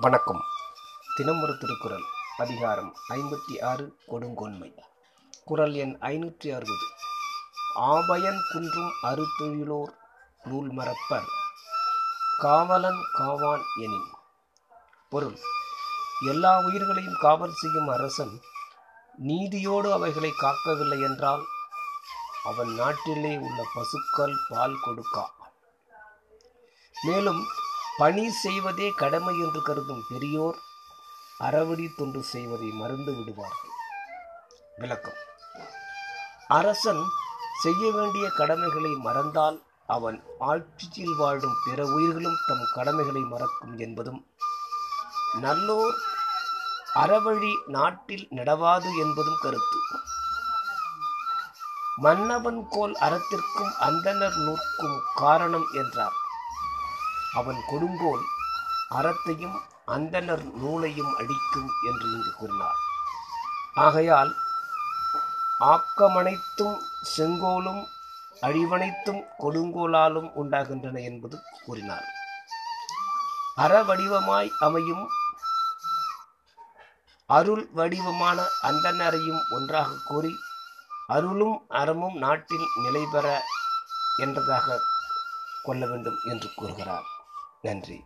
வணக்கம். தினமொரு திருக்குறள் அதிகாரம் ஐம்பத்தி ஆறு கொடுங்கொன்மை. குறள் எண் ஐநூற்றி அறுபது. ஆபயன் குன்றும் அறுத்தொழிலோர் நூல் மறப்பர். காவலன் காவான் எனின். பொருள் எல்லா உயிர்களையும் காவல் செய்யும் அரசன் நீதியோடு அவைகளை காக்கவில்லை என்றால் அவன் நாட்டிலே உள்ள பசுக்கள் பால் கொடுக்கா. மேலும் பணி செய்வதே கடமை என்று கருதும் பெரியோர் அறவழி தொண்டு செய்வதை மறந்து விடுவார்கள். விளக்கம். அரசன் செய்ய வேண்டிய கடமைகளை மறந்தால் அவன் ஆட்சியில் வாழும் பிற உயிர்களும் தம் கடமைகளை மறக்கும் என்பதும் நல்லோர் அறவழி நாட்டில் நடவாது என்பதும் கருத்து. மன்னவன் கோல் அறத்திற்கும் அந்தனர் நூற்கும் காரணம் என்றார். அவன் கொடுங்கோல் அறத்தையும் அந்தனர் நூலையும் அடிக்கும் என்று இங்கு கூறினார். ஆகையால் ஆக்கமனைத்தும் செங்கோலும் அழிவனைத்தும் கொடுங்கோலாலும் உண்டாகின்றன என்பது கூறினார். அற வடிவமாய் அமையும் அருள் வடிவமான அந்தனரையும் ஒன்றாக கூறி அருளும் அறமும் நாட்டில் நிலை பெற என்றதாக கொள்ள வேண்டும் என்று கூறுகிறார். நன்றி